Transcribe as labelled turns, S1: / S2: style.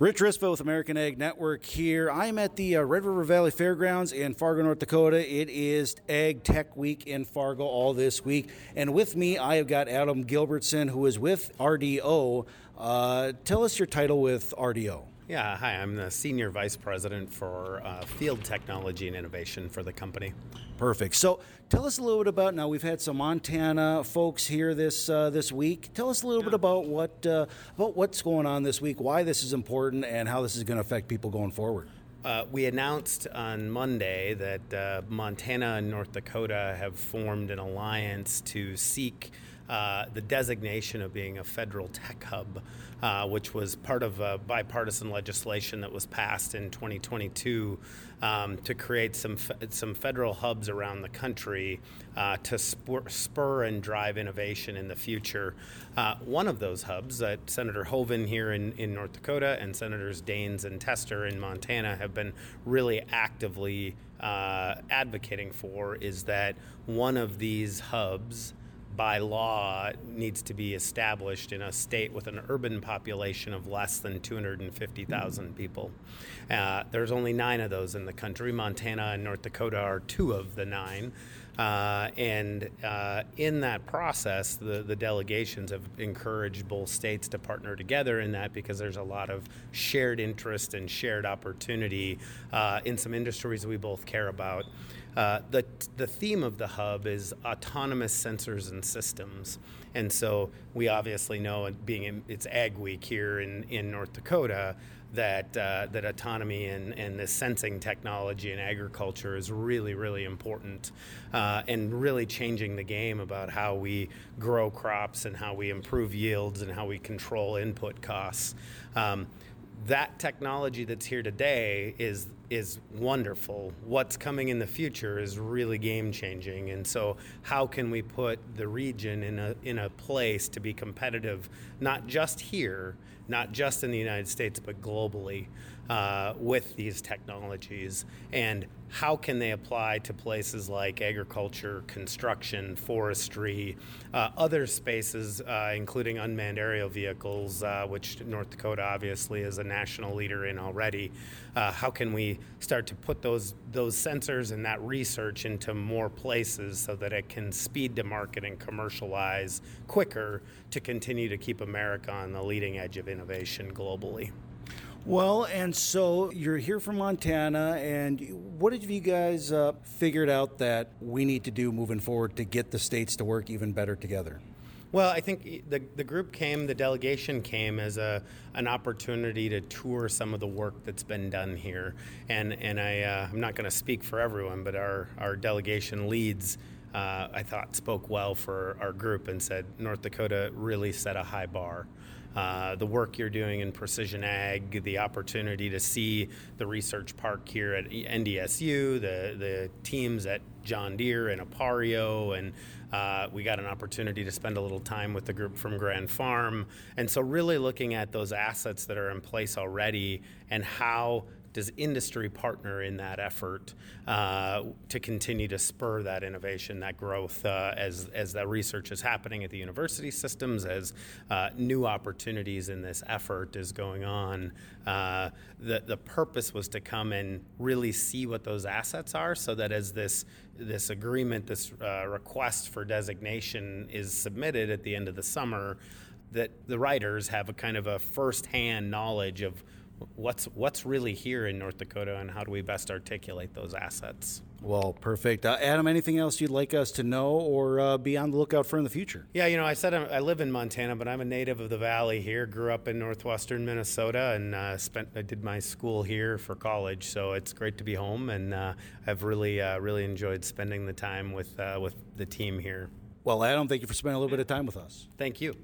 S1: Rich Rispa with American Ag Network here. I'm at the uh, Red River Valley Fairgrounds in Fargo, North Dakota. It is Ag Tech Week in Fargo all this week. And with me, I have got Adam Gilbertson, who is with RDO. Uh, tell us your title with RDO.
S2: Yeah, hi, I'm the Senior Vice President for uh, Field Technology and Innovation for the company.
S1: Perfect. So tell us a little bit about now. We've had some Montana folks here this uh, this week. Tell us a little bit about what uh, about what's going on this week, why this is important, and how this is going to affect people going forward.
S2: Uh, we announced on Monday that uh, Montana and North Dakota have formed an alliance to seek uh, the designation of being a federal tech hub, uh, which was part of a bipartisan legislation that was passed in 2022 um, to create some some federal hubs around the country uh, to spur, spur, and drive innovation in the future. Uh, one of those hubs that Senator Hoeven here in, in North Dakota and Senators Daines and Tester in Montana have been really actively uh, advocating for is that one of these hubs by law needs to be established in a state with an urban population of less than 250,000 people. Uh, there's only nine of those in the country. Montana and North Dakota are two of the nine. Uh, and uh, in that process, the, the delegations have encouraged both states to partner together in that because there's a lot of shared interest and shared opportunity uh, in some industries we both care about. Uh, the, the theme of the hub is autonomous sensors and systems. And so we obviously know, being in, it's Ag Week here in, in North Dakota, that, uh, that autonomy and, and this sensing technology in agriculture is really, really important uh, and really changing the game about how we grow crops and how we improve yields and how we control input costs. Um, that technology that's here today is is wonderful. What's coming in the future is really game changing, and so how can we put the region in a in a place to be competitive, not just here, not just in the United States, but globally uh, with these technologies, and how can they apply to places like agriculture, construction, forestry, uh, other spaces, uh, including unmanned aerial vehicles, uh, which North Dakota obviously is a national leader in already. Uh, how can we start to put those those sensors and that research into more places so that it can speed to market and commercialize quicker to continue to keep America on the leading edge of innovation globally?
S1: Well, and so you're here from Montana, and what have you guys uh, figured out that we need to do moving forward to get the states to work even better together?
S2: Well, I think the, the group came, the delegation came as a an opportunity to tour some of the work that's been done here, and and I uh, I'm not going to speak for everyone, but our our delegation leads. Uh, I thought spoke well for our group and said North Dakota really set a high bar. Uh, the work you're doing in precision ag, the opportunity to see the research park here at NDSU, the the teams at John Deere and Appareo, and uh, we got an opportunity to spend a little time with the group from Grand Farm. And so, really looking at those assets that are in place already and how does industry partner in that effort uh, to continue to spur that innovation, that growth, uh, as as that research is happening at the university systems, as uh, new opportunities in this effort is going on. Uh, the the purpose was to come and really see what those assets are, so that as this this agreement, this uh, request for designation is submitted at the end of the summer, that the writers have a kind of a first-hand knowledge of what's what's really here in North Dakota and how do we best articulate those assets.
S1: Well, perfect. Uh, Adam, anything else you'd like us to know or uh, be on the lookout for in the future?
S2: Yeah, you know, I said I'm, i live in Montana, but I'm a native of the valley here. Grew up in northwestern Minnesota and uh, spent I did my school here for college. So it's great to be home, and uh, I've really uh, really enjoyed spending the time with uh, with the team here.
S1: Well, Adam, thank you for spending a little bit of time with us.
S2: Thank you.